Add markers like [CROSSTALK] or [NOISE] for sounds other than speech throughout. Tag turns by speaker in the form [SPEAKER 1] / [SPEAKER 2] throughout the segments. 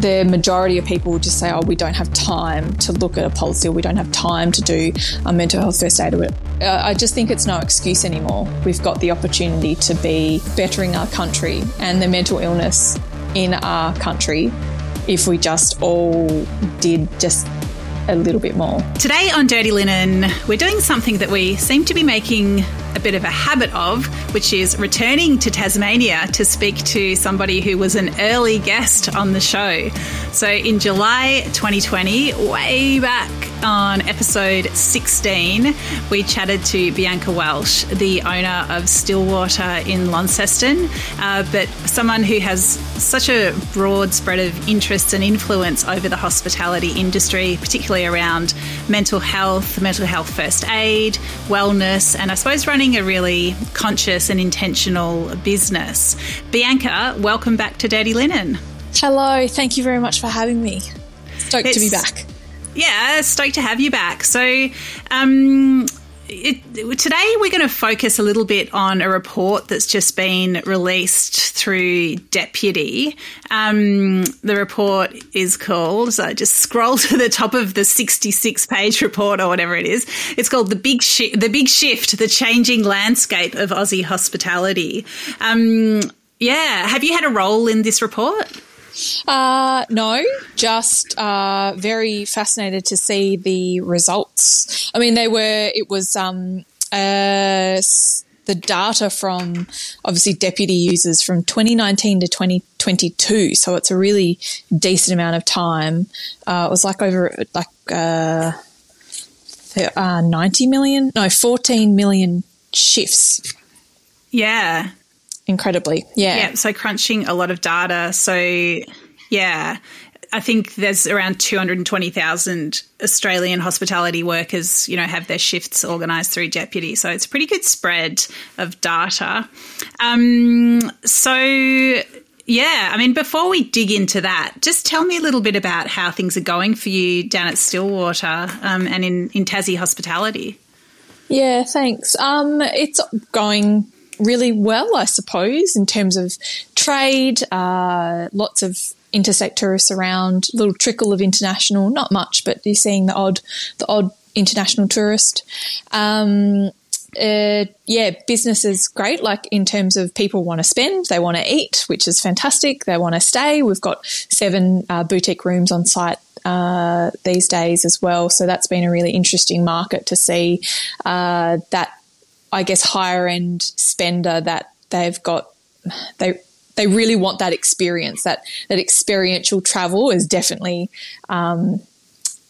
[SPEAKER 1] the majority of people will just say, oh, we don't have time to look at a policy or we don't have time to do a mental health first aid. Uh, I just think it's no excuse anymore. We've got the opportunity to be bettering our country and the mental illness in our country if we just all did just a little bit more.
[SPEAKER 2] Today on Dirty Linen, we're doing something that we seem to be making a bit of a habit of, which is returning to Tasmania to speak to somebody who was an early guest on the show. So in July 2020, way back on episode 16, we chatted to Bianca Welsh, the owner of Stillwater in Launceston, uh, but someone who has such a broad spread of interests and influence over the hospitality industry, particularly around mental health, mental health first aid, wellness, and I suppose running a really conscious and intentional business. Bianca, welcome back to Dirty Linen.
[SPEAKER 1] Hello, thank you very much for having me. Stoked it's, to be back.
[SPEAKER 2] Yeah, stoked to have you back. So, um, it, today we're going to focus a little bit on a report that's just been released through Deputy. Um, the report is called, so I just scroll [LAUGHS] to the top of the 66 page report or whatever it is. It's called The Big, Shi- the Big Shift, The Changing Landscape of Aussie Hospitality. Um, yeah, have you had a role in this report?
[SPEAKER 1] Uh, no, just uh, very fascinated to see the results. I mean, they were, it was um, uh, the data from obviously deputy users from 2019 to 2022. So it's a really decent amount of time. Uh, it was like over like uh, uh, 90 million, no, 14 million shifts.
[SPEAKER 2] Yeah
[SPEAKER 1] incredibly. Yeah.
[SPEAKER 2] Yeah. So crunching a lot of data. So, yeah. I think there's around 220,000 Australian hospitality workers, you know, have their shifts organised through Deputy. So it's a pretty good spread of data. Um, so, yeah, I mean, before we dig into that, just tell me a little bit about how things are going for you down at Stillwater um, and in, in Tassie hospitality.
[SPEAKER 1] Yeah, thanks. Um, it's going really well, I suppose, in terms of trade. Uh, lots of interstate tourists around, little trickle of international, not much, but you're seeing the odd, the odd international tourist. Um, uh, yeah, business is great. Like in terms of people want to spend, they want to eat, which is fantastic. They want to stay. We've got seven uh, boutique rooms on site uh, these days as well. So that's been a really interesting market to see uh, that I guess, higher end spender that they've got, they, they really want that experience. That that experiential travel is definitely um,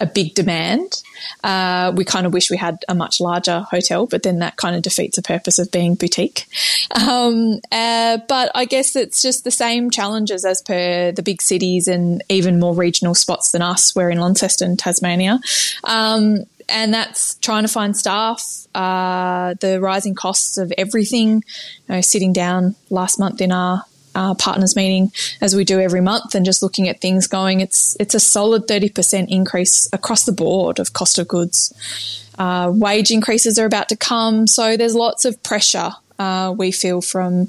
[SPEAKER 1] a big demand. Uh, we kind of wish we had a much larger hotel, but then that kind of defeats the purpose of being boutique. Um, uh, but I guess it's just the same challenges as per the big cities and even more regional spots than us. We're in Launceston, Tasmania. Um, and that's trying to find staff, uh, the rising costs of everything. You know, sitting down last month in our uh, partners meeting, as we do every month, and just looking at things going, it's it's a solid thirty percent increase across the board of cost of goods. Uh, wage increases are about to come, so there's lots of pressure uh, we feel from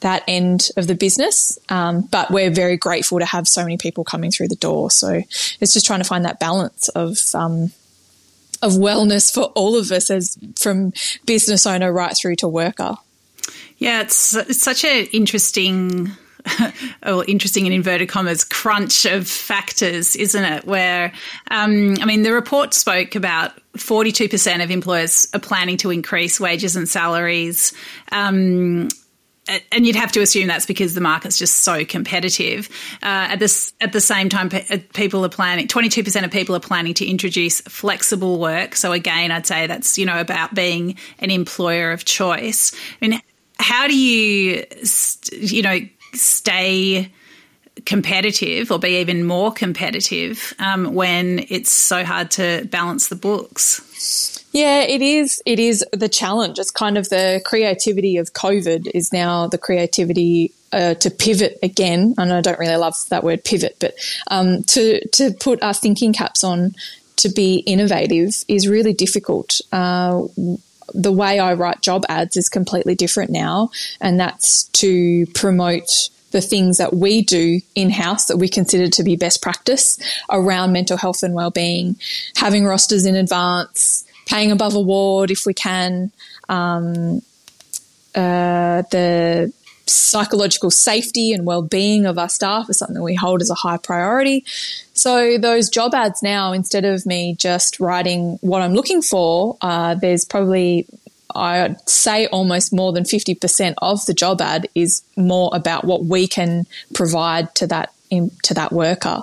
[SPEAKER 1] that end of the business. Um, but we're very grateful to have so many people coming through the door. So it's just trying to find that balance of um, of wellness for all of us as from business owner right through to worker.
[SPEAKER 2] Yeah, it's, it's such an interesting [LAUGHS] or interesting in inverted commas crunch of factors, isn't it? Where, um, I mean, the report spoke about 42% of employers are planning to increase wages and salaries. Um, and you'd have to assume that's because the market's just so competitive. Uh, at this, at the same time, uh, people are planning. Twenty two percent of people are planning to introduce flexible work. So again, I'd say that's you know about being an employer of choice. I mean, how do you, you know, stay competitive or be even more competitive um, when it's so hard to balance the books?
[SPEAKER 1] Yeah, it is. It is the challenge. It's kind of the creativity of COVID is now the creativity uh, to pivot again. And I don't really love that word pivot, but um, to to put our thinking caps on to be innovative is really difficult. Uh, the way I write job ads is completely different now, and that's to promote the things that we do in house that we consider to be best practice around mental health and well-being, having rosters in advance, paying above award if we can, um, uh, the psychological safety and well-being of our staff is something we hold as a high priority. So those job ads now, instead of me just writing what I'm looking for, uh, there's probably I'd say almost more than 50% of the job ad is more about what we can provide to that in, to that worker.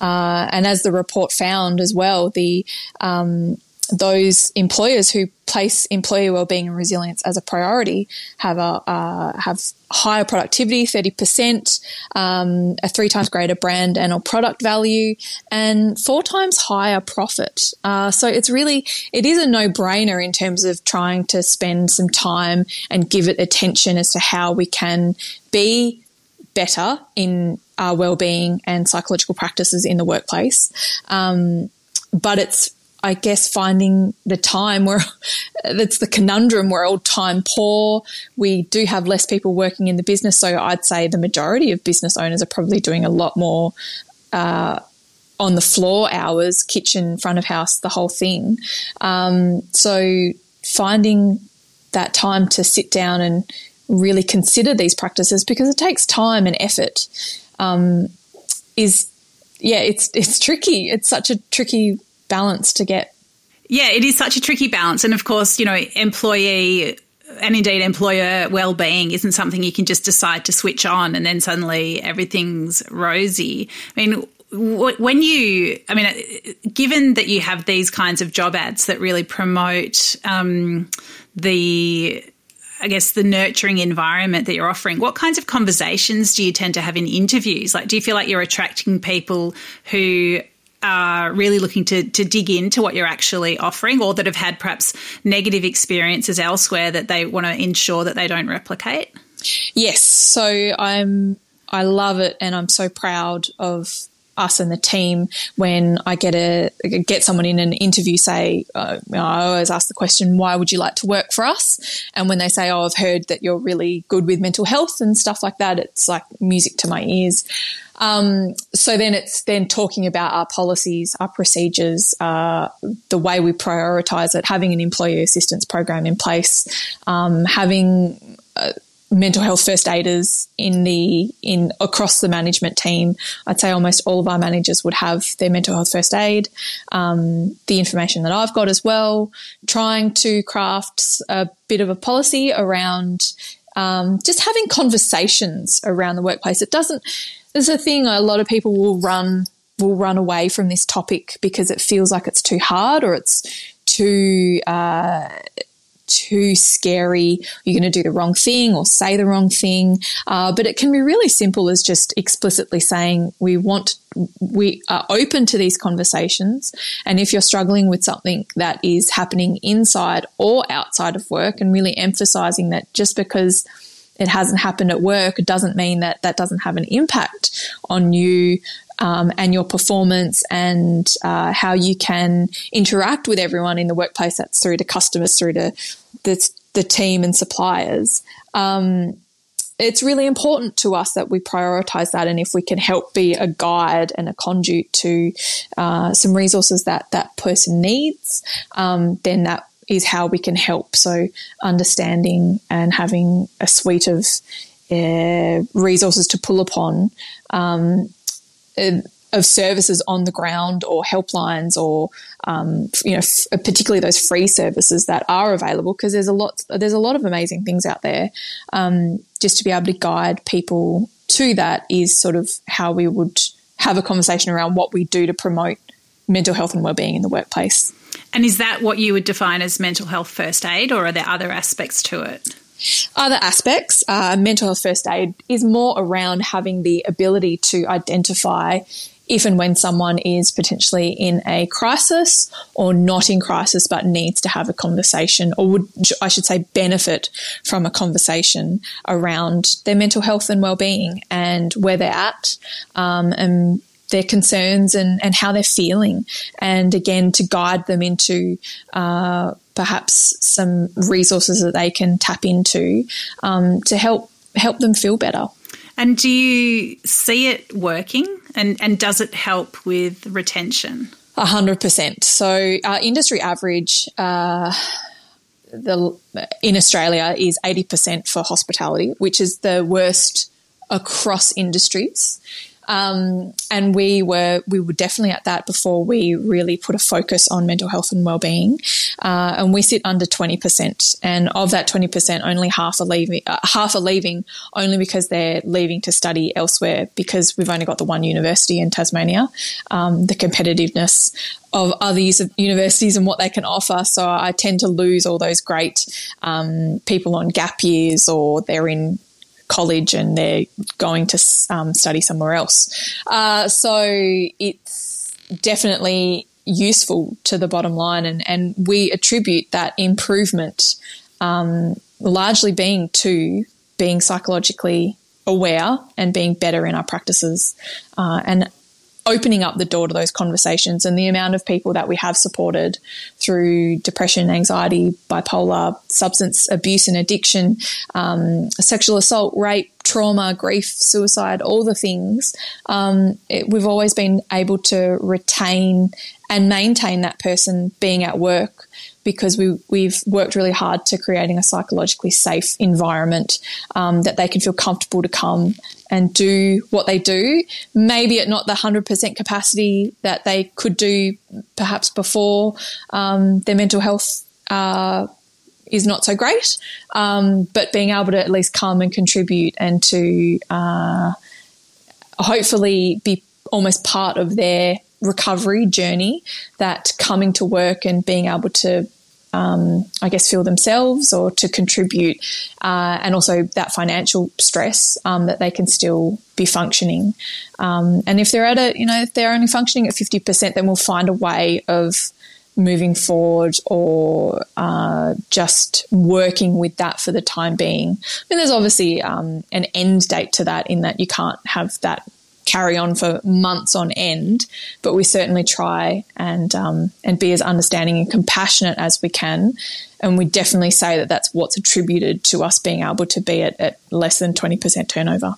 [SPEAKER 1] Uh, and as the report found as well, the um, those employers who place employee wellbeing and resilience as a priority have a uh, have higher productivity, thirty percent, um, a three times greater brand and or product value, and four times higher profit. Uh, so it's really it is a no brainer in terms of trying to spend some time and give it attention as to how we can be better in our well-being and psychological practices in the workplace. Um, but it's I guess finding the time where [LAUGHS] that's the conundrum. We're all time poor. We do have less people working in the business. So I'd say the majority of business owners are probably doing a lot more uh, on the floor hours, kitchen, front of house, the whole thing. Um, so finding that time to sit down and really consider these practices because it takes time and effort um, is yeah it's it's tricky it's such a tricky balance to get.
[SPEAKER 2] Yeah, it is such a tricky balance. And of course, you know, employee and indeed employer well-being isn't something you can just decide to switch on and then suddenly everything's rosy. I mean, when you, I mean, given that you have these kinds of job ads that really promote um, the I guess, the nurturing environment that you're offering, what kinds of conversations do you tend to have in interviews? Like, do you feel like you're attracting people who are really looking to, to dig into what you're actually offering or that have had perhaps negative experiences elsewhere that they want to ensure that they don't replicate?
[SPEAKER 1] Yes. So I'm I love it and I'm so proud of us and the team when I get a get someone in an interview say uh, I always ask the question why would you like to work for us and when they say oh I've heard that you're really good with mental health and stuff like that it's like music to my ears um, so then it's then talking about our policies, our procedures, uh, the way we prioritize it, having an employee assistance program in place, um, having uh, mental health first aiders in the in across the management team. I'd say almost all of our managers would have their mental health first aid. Um, the information that I've got as well, trying to craft a bit of a policy around um, just having conversations around the workplace. It doesn't there's a thing a lot of people will run will run away from this topic because it feels like it's too hard or it's too uh, too scary. You're going to do the wrong thing or say the wrong thing. Uh, but it can be really simple as just explicitly saying we want we are open to these conversations. And if you're struggling with something that is happening inside or outside of work, and really emphasizing that just because it hasn't happened at work, doesn't mean that that doesn't have an impact on you um, and your performance and uh, how you can interact with everyone in the workplace. That's through to customers, through to the, the team and suppliers. Um, it's really important to us that we prioritize that, and if we can help be a guide and a conduit to uh, some resources that that person needs, um, then that is how we can help. So, understanding and having a suite of uh, resources to pull upon um, of services on the ground or helplines or um, you know f- particularly those free services that are available because there's a lot there's a lot of amazing things out there um, just to be able to guide people to that is sort of how we would have a conversation around what we do to promote mental health and well-being in the workplace
[SPEAKER 2] and is that what you would define as mental health first aid, or are there other aspects to it?
[SPEAKER 1] Other aspects, uh, mental health first aid is more around having the ability to identify if and when someone is potentially in a crisis or not in crisis but needs to have a conversation or would I should say benefit from a conversation around their mental health and well-being and where they're at um, and their concerns and, and how they're feeling. And again, to guide them into uh, perhaps some resources that they can tap into um, to help help them feel better.
[SPEAKER 2] And do you see it working? And, and does it help with retention?
[SPEAKER 1] A hundred percent. So our industry average uh, the in Australia is eighty percent for hospitality, which is the worst across industries. Um, and we were we were definitely at that before we really put a focus on mental health and well-being. Uh, and we sit under twenty percent, and of that twenty percent, only half are leaving. Uh, half are leaving only because they're leaving to study elsewhere because we've only got the one university in Tasmania. Um, the competitiveness of other universities and what they can offer. So I tend to lose all those great um, people on gap years or they're in college and they're going to um, study somewhere else. Uh, so it's definitely useful to the bottom line, and, and we attribute that improvement um, largely being to being psychologically aware and being better in our practices. Uh, and opening up the door to those conversations and the amount of people that we have supported through depression, anxiety, bipolar, substance abuse and addiction, um, sexual assault, rape, trauma, grief, suicide, all the things, um, it, we've always been able to retain and maintain that person being at work because we, we've worked really hard to creating a psychologically safe environment um, that they can feel comfortable to come and do what they do. Maybe at not the 100% capacity that they could do perhaps before um, their mental health uh, is not so great, um, but being able to at least come and contribute and to uh, hopefully be almost part of their recovery journey that coming to work and being able to um, I guess, feel themselves or to contribute, uh, and also that financial stress um, that they can still be functioning. Um, and if they're at a, you know, if they're only functioning at 50%, then we'll find a way of moving forward or uh, just working with that for the time being. I mean, there's obviously um, an end date to that in that you can't have that carry on for months on end, but we certainly try and um, and be as understanding and compassionate as we can. And we definitely say that that's what's attributed to us being able to be at, at less than twenty percent turnover.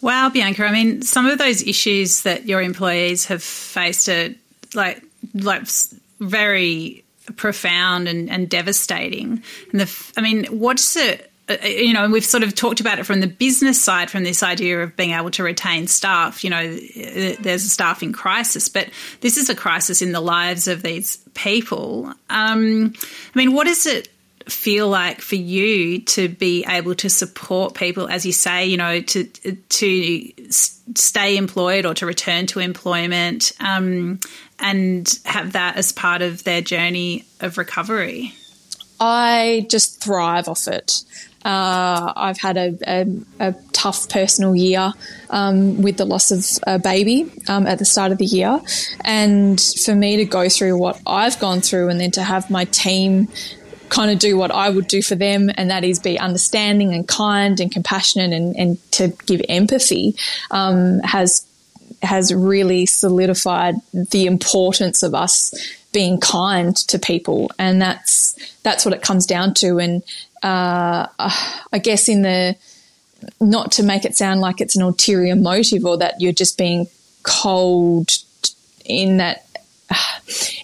[SPEAKER 2] Wow, Bianca. I mean, some of those issues that your employees have faced are like like very profound and, and devastating. And the, I mean, what's it? Uh, you know, and we've sort of talked about it from the business side, from this idea of being able to retain staff. You know, uh, there's a staffing crisis, but this is a crisis in the lives of these people. Um, I mean, what does it feel like for you to be able to support people, as you say, you know, to to stay employed or to return to employment, um, and have that as part of their journey of recovery?
[SPEAKER 1] I just thrive off it. Uh, I've had a, a, a, tough personal year um, with the loss of a baby um, at the start of the year. And for me to go through what I've gone through and then to have my team kind of do what I would do for them, and that is be understanding and kind and compassionate and, and to give empathy, um, has has really solidified the importance of us being kind to people, and that's that's what it comes down to. And uh, I guess in the not to make it sound like it's an ulterior motive or that you're just being cold in that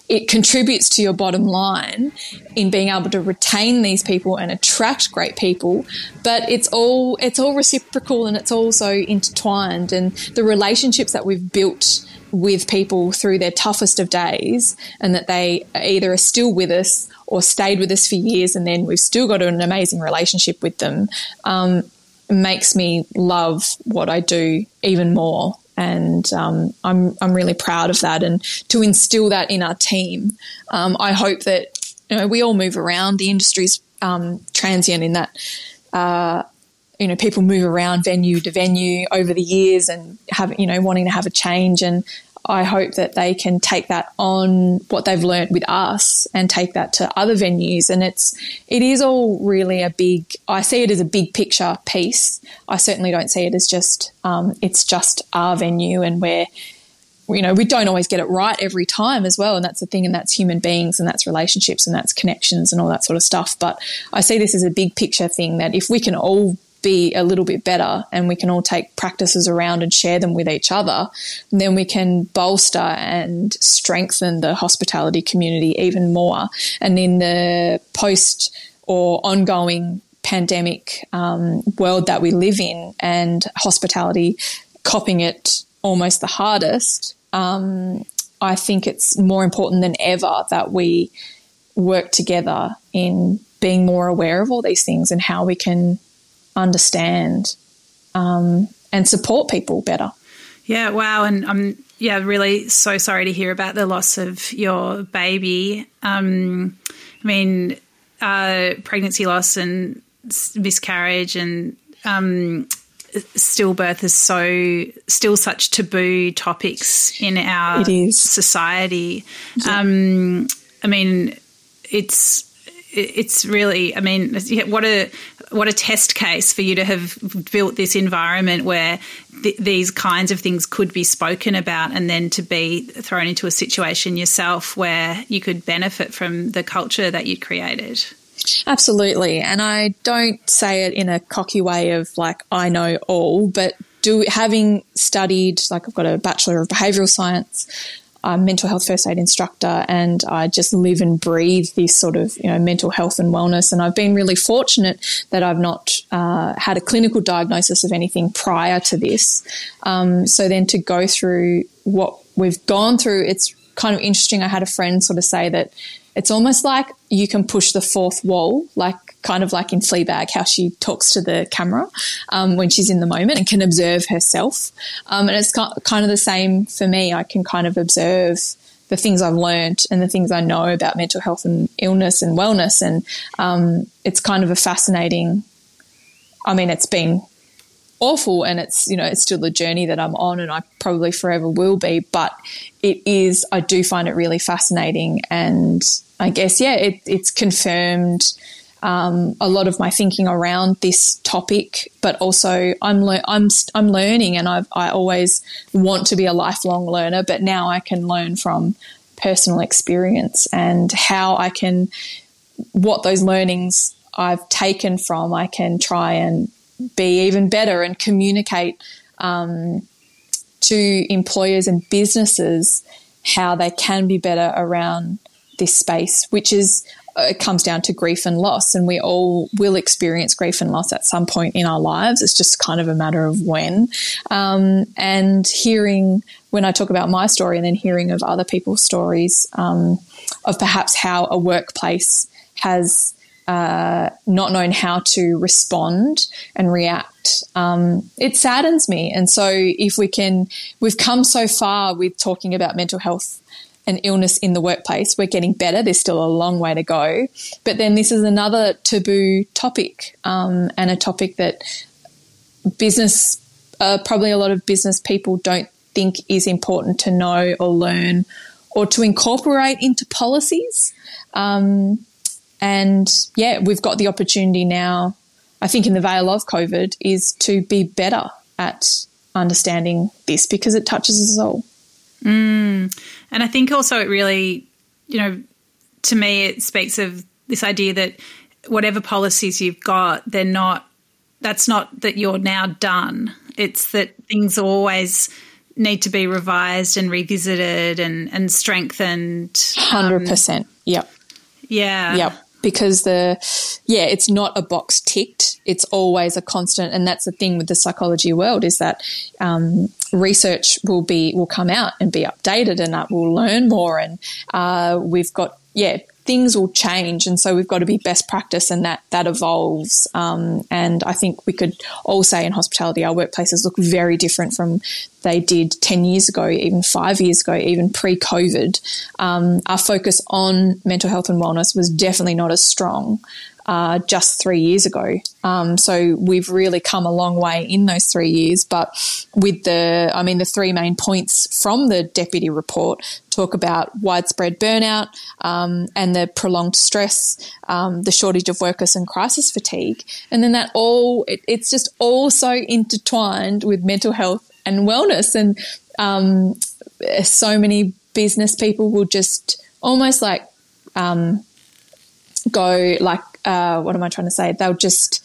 [SPEAKER 1] it contributes to your bottom line in being able to retain these people and attract great people. But it's all it's all reciprocal and it's also intertwined. And the relationships that we've built with people through their toughest of days and that they either are still with us or stayed with us for years and then we've still got an amazing relationship with them um, makes me love what I do even more. And um, I'm, I'm really proud of that. And to instill that in our team, um, I hope that you know, we all move around. The industry's um, transient in that. Uh, you know, people move around venue to venue over the years and have, you know, wanting to have a change. And I hope that they can take that on what they've learned with us and take that to other venues. And it's it is all really a big. I see it as a big picture piece. I certainly don't see it as just um, it's just our venue and where you know we don't always get it right every time as well and that's the thing and that's human beings and that's relationships and that's connections and all that sort of stuff but i see this as a big picture thing that if we can all be a little bit better and we can all take practices around and share them with each other, then we can bolster and strengthen the hospitality community even more. And in the post or ongoing pandemic um, world that we live in and hospitality copying it almost the hardest, um, I think it's more important than ever that we work together in being more aware of all these things and how we can understand um, and support people better.
[SPEAKER 2] Yeah, wow. And I'm yeah, really so sorry to hear about the loss of your baby. Um, I mean, uh, pregnancy loss and miscarriage and um, stillbirth is so still such taboo topics in our society. Yeah. Um, I mean, it's it's really, I mean, what a what a test case for you to have built this environment where th- these kinds of things could be spoken about, and then to be thrown into a situation yourself where you could benefit from the culture that you created.
[SPEAKER 1] Absolutely, and I don't say it in a cocky way of like I know all, but do having studied like I've got a bachelor of behavioral science I'm mental health first aid instructor and I just live and breathe this sort of you know mental health and wellness. And I've been really fortunate that I've not uh, had a clinical diagnosis of anything prior to this. Um, so then to go through what we've gone through, it's kind of interesting. I had a friend sort of say that it's almost like you can push the fourth wall, like kind of like in Fleabag, how she talks to the camera um, when she's in the moment and can observe herself. Um, and it's kind of the same for me. I can kind of observe the things I've learned and the things I know about mental health and illness and wellness. And um, it's kind of a fascinating, I mean, it's been awful and it's you know it's still a journey that I'm on and I probably forever will be but it is I do find it really fascinating and I guess yeah it, it's confirmed um, a lot of my thinking around this topic but also I'm le- I'm I'm learning and I've, I always want to be a lifelong learner but now I can learn from personal experience and how I can what those learnings I've taken from I can try and be even better and communicate um, to employers and businesses how they can be better around this space, which is uh, it comes down to grief and loss, and we all will experience grief and loss at some point in our lives. It's just kind of a matter of when. Um, and hearing when I talk about my story, and then hearing of other people's stories um, of perhaps how a workplace has uh, not knowing how to respond and react, um, it saddens me. And so, if we can, we've come so far with talking about mental health and illness in the workplace. We're getting better. There's still a long way to go. But then this is another taboo topic um, and a topic that business, uh, probably a lot of business people don't think is important to know or learn or to incorporate into policies. Um, and yeah, we've got the opportunity now, I think, in the veil of COVID, is to be better at understanding this because it touches us all.
[SPEAKER 2] Mm. And I think also it really, you know, to me, it speaks of this idea that whatever policies you've got, they're not, that's not that you're now done. It's that things always need to be revised and revisited and, and strengthened.
[SPEAKER 1] 100%. Um, yep.
[SPEAKER 2] Yeah.
[SPEAKER 1] Yep because the yeah it's not a box ticked. It's always a constant. And that's the thing with the psychology world is that um, research will be will come out and be updated and that we'll learn more. And uh, we've got yeah things will change, and so we've got to be best practice, and that that evolves. Um, and I think we could all say in hospitality, our workplaces look very different from they did ten years ago, even five years ago, even pre-COVID. Um, our focus on mental health and wellness was definitely not as strong uh, just three years ago. Um, so we've really come a long way in those three years. But with the, I mean, the three main points from the deputy report talk about widespread burnout um, and the prolonged stress, um, the shortage of workers and crisis fatigue. And then that all, it, it's just all so intertwined with mental health and wellness. And um, so many business people will just almost like um, go like uh, what am I trying to say? They'll just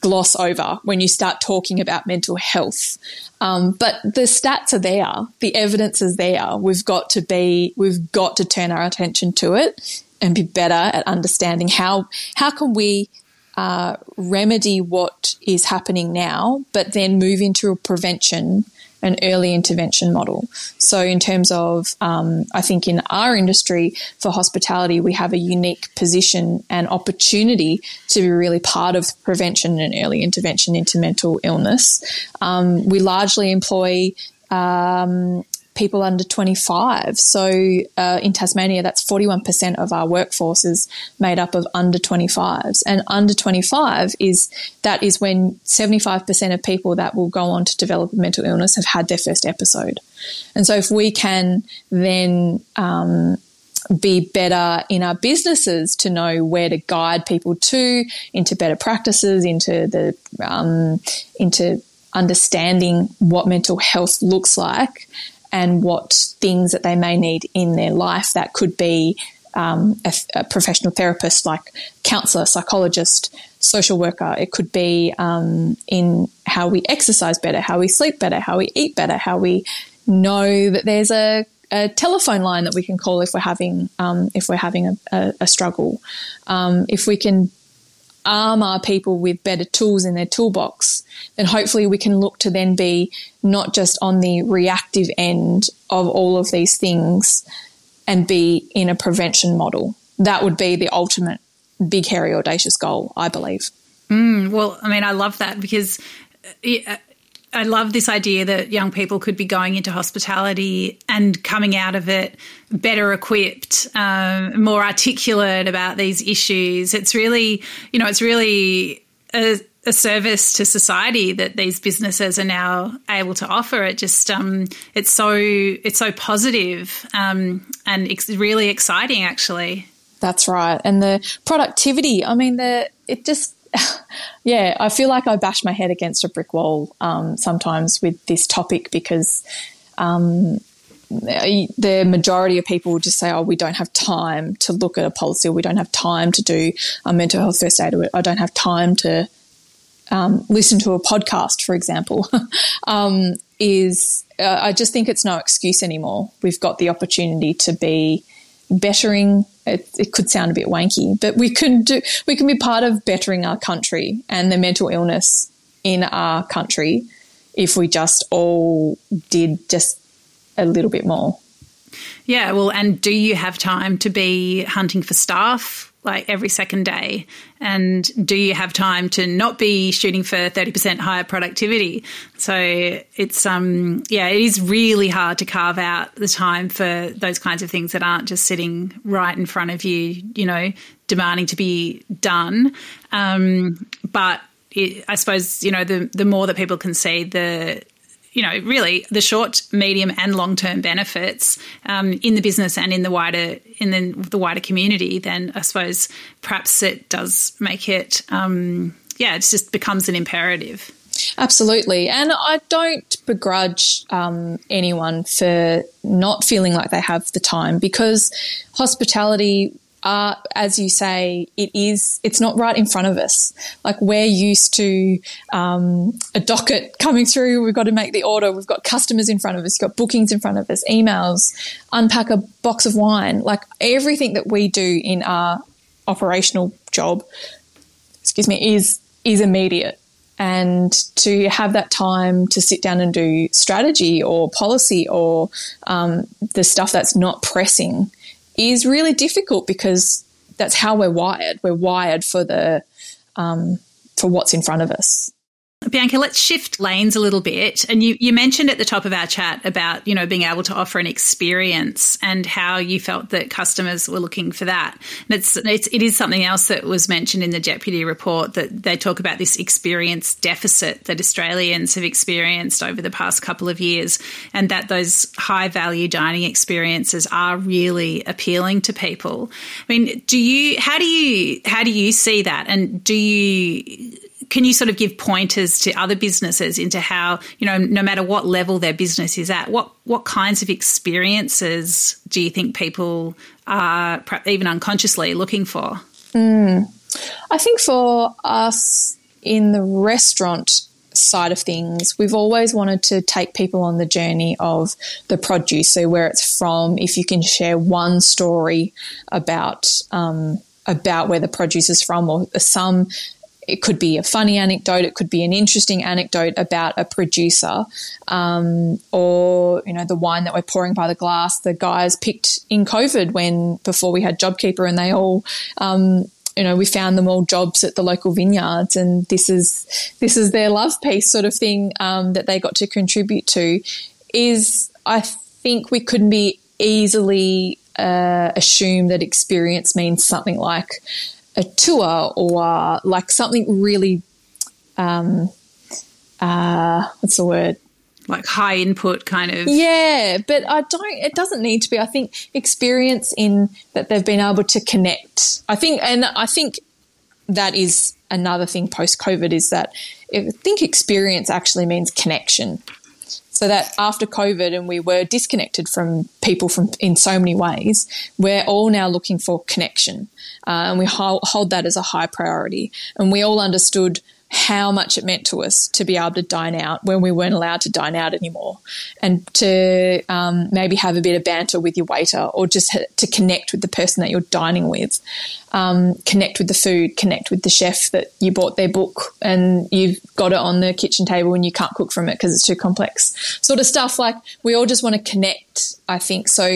[SPEAKER 1] gloss over when you start talking about mental health. Um, but the stats are there, the evidence is there. We've got to be, we've got to turn our attention to it and be better at understanding how how can we uh, remedy what is happening now, but then move into a prevention an early intervention model. So, in terms of, um, I think in our industry for hospitality, we have a unique position and opportunity to be really part of prevention and early intervention into mental illness. Um, we largely employ um, people under 25. So uh, in Tasmania, that's 41% of our workforce is made up of under 25s. And under 25 is that is when 75% of people that will go on to develop mental illness have had their first episode. And so if we can then um, be better in our businesses to know where to guide people to into better practices, into the um, into understanding what mental health looks like and what things that they may need in their life that could be um, a, a, professional therapist like counselor, psychologist, social worker. It could be um, in how we exercise better, how we sleep better, how we eat better, how we know that there's a, a telephone line that we can call if we're having um, if we're having a, a, struggle. Um, if we can arm our people with better tools in their toolbox, then hopefully we can look to then be not just on the reactive end of all of these things and be in a prevention model. That would be the ultimate big, hairy, audacious goal, I believe.
[SPEAKER 2] Mm, well, I mean, I love that because uh, I love this idea that young people could be going into hospitality and coming out of it better equipped, um, more articulate about these issues. It's really, you know, it's really a, a, service to society that these businesses are now able to offer. It just, um, it's so, it's so positive, um, and it's really exciting, actually.
[SPEAKER 1] That's right, and the productivity. I mean, the it just [LAUGHS] yeah, I feel like I bash my head against a brick wall um, sometimes with this topic because um, the majority of people just say, "Oh, we don't have time to look at a policy. Or we don't have time to do a mental health first aid. Or I don't have time to um, listen to a podcast, for example." [LAUGHS] um, is uh, I just think it's no excuse anymore. We've got the opportunity to be bettering it, it, could sound a bit wanky, but we can do we can be part of bettering our country and the mental illness in our country if we just all did just a little bit more.
[SPEAKER 2] Yeah, well, and do you have time to be hunting for staff like every second day? And do you have time to not be shooting for 30% higher productivity? So it's, um, yeah, it is really hard to carve out the time for those kinds of things that aren't just sitting right in front of you, you know, demanding to be done. Um, but it, I suppose, you know, the, the more that people can see the, you know, really the short, medium, and long term benefits um, in the business and in the wider in the, the, wider community, then I suppose perhaps it does make it, um, yeah, it just becomes an imperative.
[SPEAKER 1] Absolutely, and I don't begrudge um, anyone for not feeling like they have the time because hospitality uh, as you say, it is, it's not right in front of us. Like we're used to um, a docket [LAUGHS] coming through, we've got to make the order, we've got customers in front of us, We've got bookings in front of us, emails, unpack a box of wine. Like everything that we do in our operational job, excuse me, is is immediate. And to have that time to sit down and do strategy or policy or um, the stuff that's not pressing is really difficult because that's how we're wired. We're wired for the um, for what's in front of us.
[SPEAKER 2] Bianca, let's shift lanes a little bit. And you, you mentioned at the top of our chat about, you know, being able to offer an experience and how you felt that customers were looking for that. And it's, it's it is something else that was mentioned in the deputy report that they talk about this experience deficit that Australians have experienced over the past couple of years and that those high value dining experiences are really appealing to people. I mean, do you how do you how do you see that? And do you can you sort of give pointers to other businesses into how you know no matter what level their business is at what what kinds of experiences do you think people are even unconsciously looking for
[SPEAKER 1] mm. i think for us in the restaurant side of things, we've always wanted to take people on the journey of the produce, so where it's from. If you can share one story about um, about where the produce is from, or some it could be a funny anecdote, it could be an interesting anecdote about a producer, um, or you know the wine that we're pouring by the glass. The guys picked in COVID when before we had JobKeeper, and they all. Um, you know, we found them all jobs at the local vineyards, and this is this is their love piece sort of thing um, that they got to contribute to. Is I think we couldn't be easily uh, assume that experience means something like a tour or like something really, um, uh, what's the word?
[SPEAKER 2] Like high input kind of.
[SPEAKER 1] Yeah, but I don't, it doesn't need to be. I think experience in that they've been able to connect. I think, and I think that is another thing post COVID is that I think experience actually means connection. So that after COVID and we were disconnected from people from in so many ways, we're all now looking for connection, uh, and we hold, hold that as a high priority. And we all understood how much it meant to us to be able to dine out when we weren't allowed to dine out anymore, and to um, maybe have a bit of banter with your waiter, or just to connect with the person that you're dining with, um, connect with the food, connect with the chef that you bought their book and you've got it on the kitchen table and you can't cook from it because it's too complex, sort of stuff. Like we all just want to connect, I think. So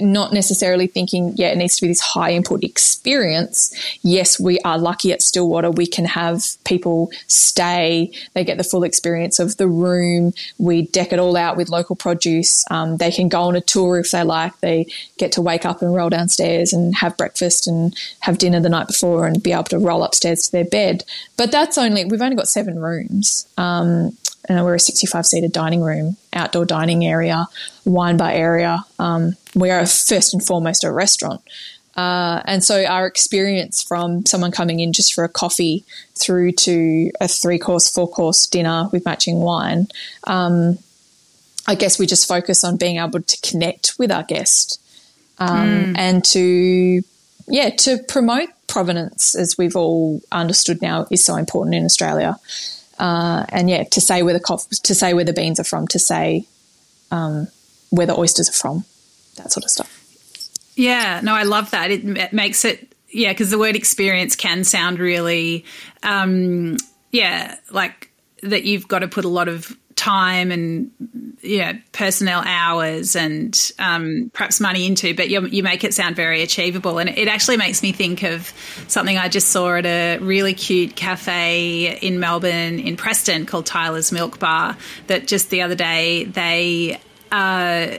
[SPEAKER 1] not necessarily thinking, yeah, it needs to be this high input experience. Yes, we are lucky at Stillwater. We can have people stay. They get the full experience of the room. We deck it all out with local produce. Um, they can go on a tour if they like. They get to wake up and roll downstairs and have breakfast and have dinner the night before and be able to roll upstairs to their bed. But that's only, we've only got seven rooms. Um, and we're a 65 seater dining room, outdoor dining area, wine bar area. Um, we are first and foremost a restaurant. Uh, and so our experience from someone coming in just for a coffee through to a three course, four course dinner with matching wine, um, I guess we just focus on being able to connect with our guest um, mm. and to, yeah, to promote provenance as we've all understood now is so important in Australia. Uh, and yeah, to say where the cof- to say where the beans are from, to say um, where the oysters are from, that sort of stuff.
[SPEAKER 2] Yeah, no, I love that. It, it makes it yeah, because the word experience can sound really um, yeah, like that you've got to put a lot of time and you know personnel hours and um, perhaps money into, but you, you, make it sound very achievable. And it actually makes me think of something I just saw at a really cute cafe in Melbourne, in Preston, called Tyler's Milk Bar. That just the other day they uh,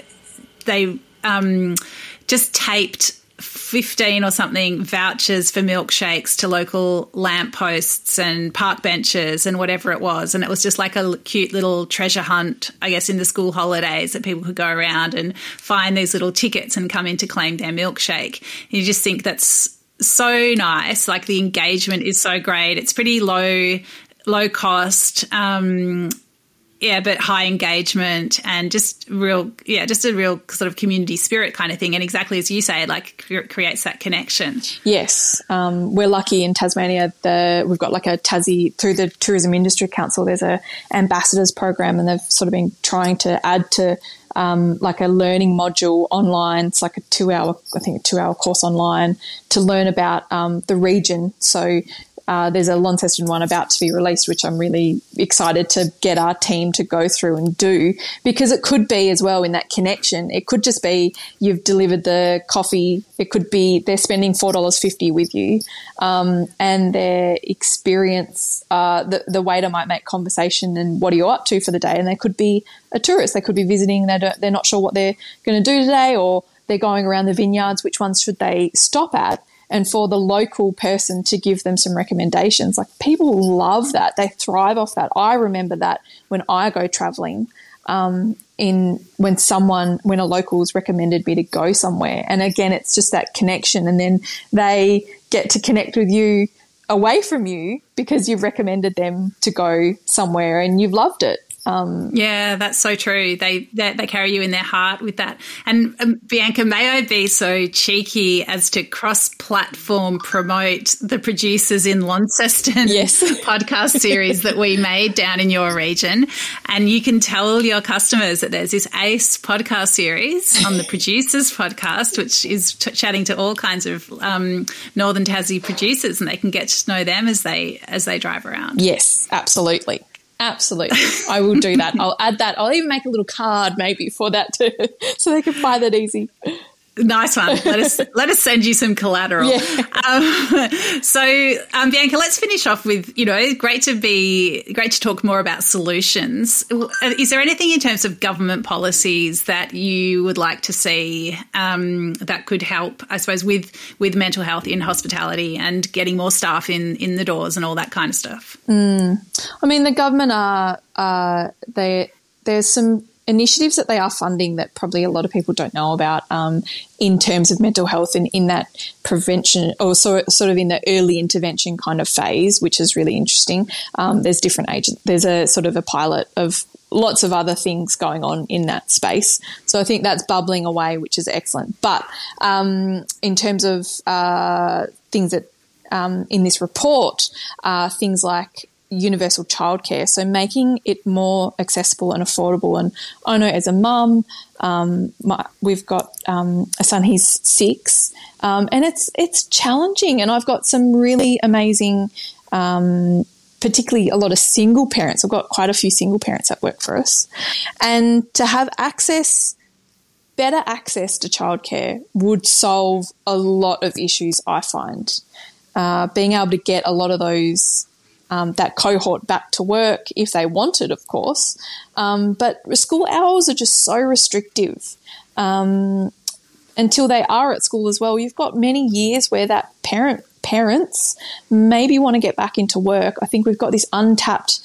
[SPEAKER 2] they um, just taped 15 or something vouchers for milkshakes to local lampposts and park benches and whatever it was. And it was just like a cute little treasure hunt, I guess, in the school holidays that people could go around and find these little tickets and come in to claim their milkshake. You just think that's so nice. Like the engagement is so great. It's pretty low, low cost. Um, yeah, but high engagement and just real, yeah, just a real sort of community spirit kind of thing. And exactly as you say, like creates that connection.
[SPEAKER 1] Yes, um, we're lucky in Tasmania. The we've got like a Tassie through the Tourism Industry Council. There's a ambassadors program, and they've sort of been trying to add to um, like a learning module online. It's like a two hour, I think, a two hour course online to learn about um, the region. So uh, there's a Launceston one about to be released, which I'm really excited to get our team to go through and do because it could be as well in that connection. It could just be you've delivered the coffee. It could be they're spending four dollars fifty with you, um, and their experience. Uh, the the waiter might make conversation and what are you up to for the day, and they could be a tourist. They could be visiting. They they're not sure what they're going to do today, or they're going around the vineyards. Which ones should they stop at? And for the local person to give them some recommendations. Like people love that. They thrive off that. I remember that when I go traveling. Um, in when someone when a local's recommended me to go somewhere and again it's just that connection and then they get to connect with you away from you because you've recommended them to go somewhere and you've loved it Um,
[SPEAKER 2] yeah, that's so true. They, they, they carry you in their heart with that. And um, Bianca, may I be so cheeky as to cross-platform promote the producers in Launceston
[SPEAKER 1] yes. [LAUGHS]
[SPEAKER 2] podcast series that we made down in your region, and you can tell your customers that there's this Ace podcast series on the producers podcast, which is t- chatting to all kinds of um, Northern Tassie producers, and they can get to know them as they as they drive around.
[SPEAKER 1] Yes, absolutely. Absolutely. I will do that. I'll add that. I'll even make a little card maybe for that too, [LAUGHS] so they can find that easy.
[SPEAKER 2] Nice one. Let us [LAUGHS] let us send you some collateral. Yeah. Um, [LAUGHS] so, um, Bianca, let's finish off with you know, great to be great to talk more about solutions. Is there anything in terms of government policies that you would like to see um, that could help? I suppose with with mental health in hospitality and getting more staff in in the doors and all that kind of stuff.
[SPEAKER 1] Mm. I mean, the government are uh, they there's some initiatives that they are funding that probably a lot of people don't know about um, in terms of mental health and in that prevention or so, sort of in the early intervention kind of phase, which is really interesting. Um, there's different agents. There's a sort of a pilot of lots of other things going on in that space. So I think that's bubbling away, which is excellent. But um, in terms of uh, things that um, in this report, uh, things like universal childcare. So making it more accessible and affordable. And I know as a mum, um, we've got um, a son. He's six, um, and it's it's challenging. And I've got some really amazing. Um, particularly a lot of single parents. I've got quite a few single parents that work for us. And to have access, better access to childcare would solve a lot of issues, I find. Uh, being able to get a lot of those um, that cohort back to work if they wanted, of course. Um, but school hours are just so restrictive. Um, until they are at school as well, you've got many years where that parent parents maybe want to get back into work. I think we've got this untapped,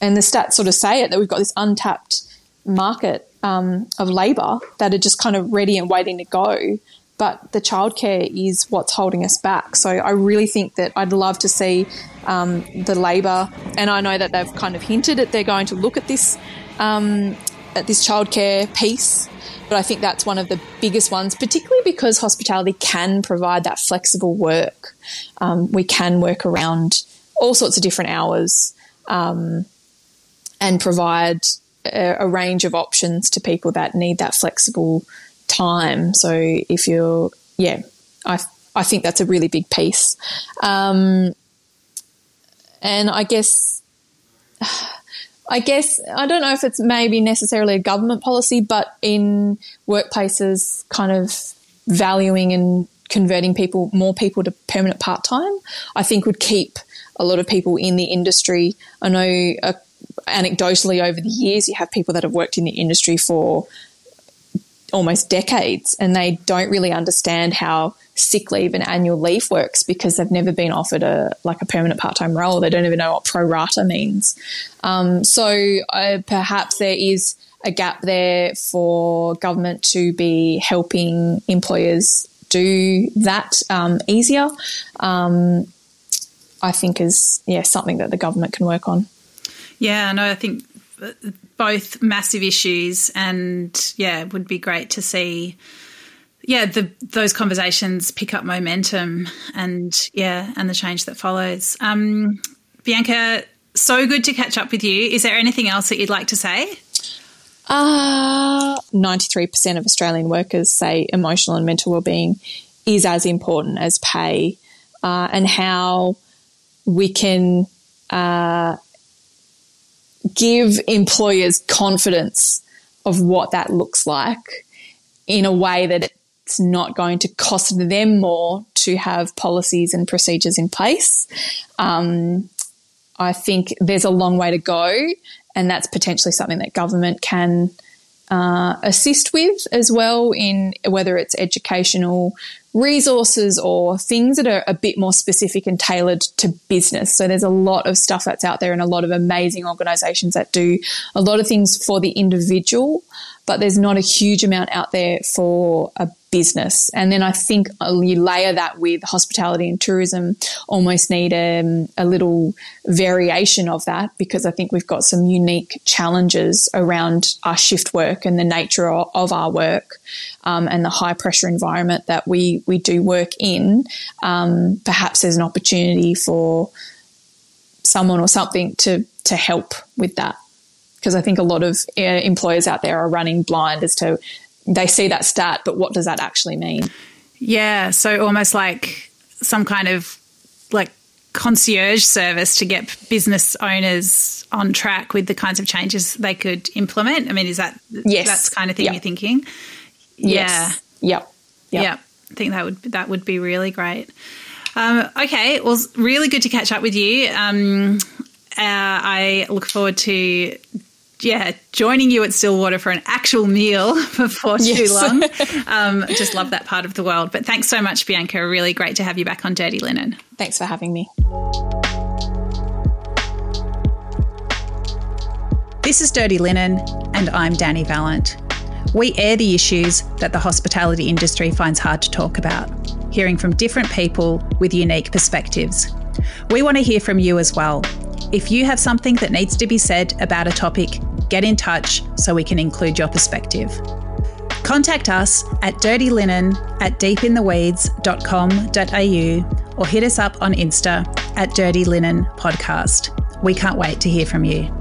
[SPEAKER 1] and the stats sort of say it that we've got this untapped market um, of labour that are just kind of ready and waiting to go but the childcare is what's holding us back. So I really think that I'd love to see um, the Labor, and I know that they've kind of hinted that they're going to look at this um, at this childcare piece. But I think that's one of the biggest ones, particularly because hospitality can provide that flexible work. Um, we can work around all sorts of different hours um, and provide a, a range of options to people that need that flexible time. So if you're, yeah, I I think that's a really big piece. Um, and I guess, I guess I don't know if it's maybe necessarily a government policy, but in workplaces, kind of valuing and converting people, more people to permanent part time, I think would keep a lot of people in the industry. I know. Uh, anecdotally over the years you have people that have worked in the industry for almost decades and they don't really understand how sick leave and annual leave works because they've never been offered a like a permanent part-time role. They don't even know what pro rata means. Um, so uh, perhaps there is a gap there for government to be helping employers do that um, easier. Um, i think is yeah something that the government can work on.
[SPEAKER 2] Yeah no i think both massive issues, and yeah, it would be great to see. Yeah, the, those conversations pick up momentum, and yeah, and the change that follows. Um, Bianca, so good to catch up with you. Is there anything else that you'd like to say?
[SPEAKER 1] Uh, 93% of Australian workers say emotional and mental well-being is as important as pay, uh, and how we can uh, give employers confidence of what that looks like in a way that it's not going to cost them more to have policies and procedures in place. Um, I think there's a long way to go, and that's potentially something that government can uh, assist with as well in whether it's educational resources or things that are a bit more specific and tailored to business. So there's a lot of stuff that's out there and a lot of amazing organizations that do a lot of things for the individual, but there's not a huge amount out there for a business. And then I think you layer that with hospitality and tourism, almost need a, a little variation of that because I think we've got some unique challenges around our shift work and the nature of, of our work um, and the high pressure environment that we, we do work in. Um, perhaps there's an opportunity for someone or something to, to help with that because I think a lot of uh, employers out there are running blind as to they see that stat, but what does that actually mean?
[SPEAKER 2] Yeah, so almost like some kind of like concierge service to get business owners on track with the kinds of changes they could implement. I mean, is that yes. that's kind of thing yep. you're thinking?
[SPEAKER 1] Yes.
[SPEAKER 2] Yeah. Yep. Yep. Yeah. I think that would that would be really great. Um, okay, well, really good to catch up with you. Um, uh, I look forward to yeah, joining you at Stillwater for an actual meal [LAUGHS] before too yes. long. [LAUGHS] Um, just love that part of the world. But thanks so much, Bianca. Really great to have you back on Dirty Linen.
[SPEAKER 1] Thanks for having me.
[SPEAKER 2] This is Dirty Linen, and I'm Dani Valent. We air the issues that the hospitality industry finds hard to talk about, hearing from different people with unique perspectives. We want to hear from you as well. If you have something that needs to be said about a topic, get in touch so we can include your perspective. Contact us at dirtylinen at deepintheweeds.com.au or hit us up on Insta at Dirty Linen Podcast. We can't wait to hear from you.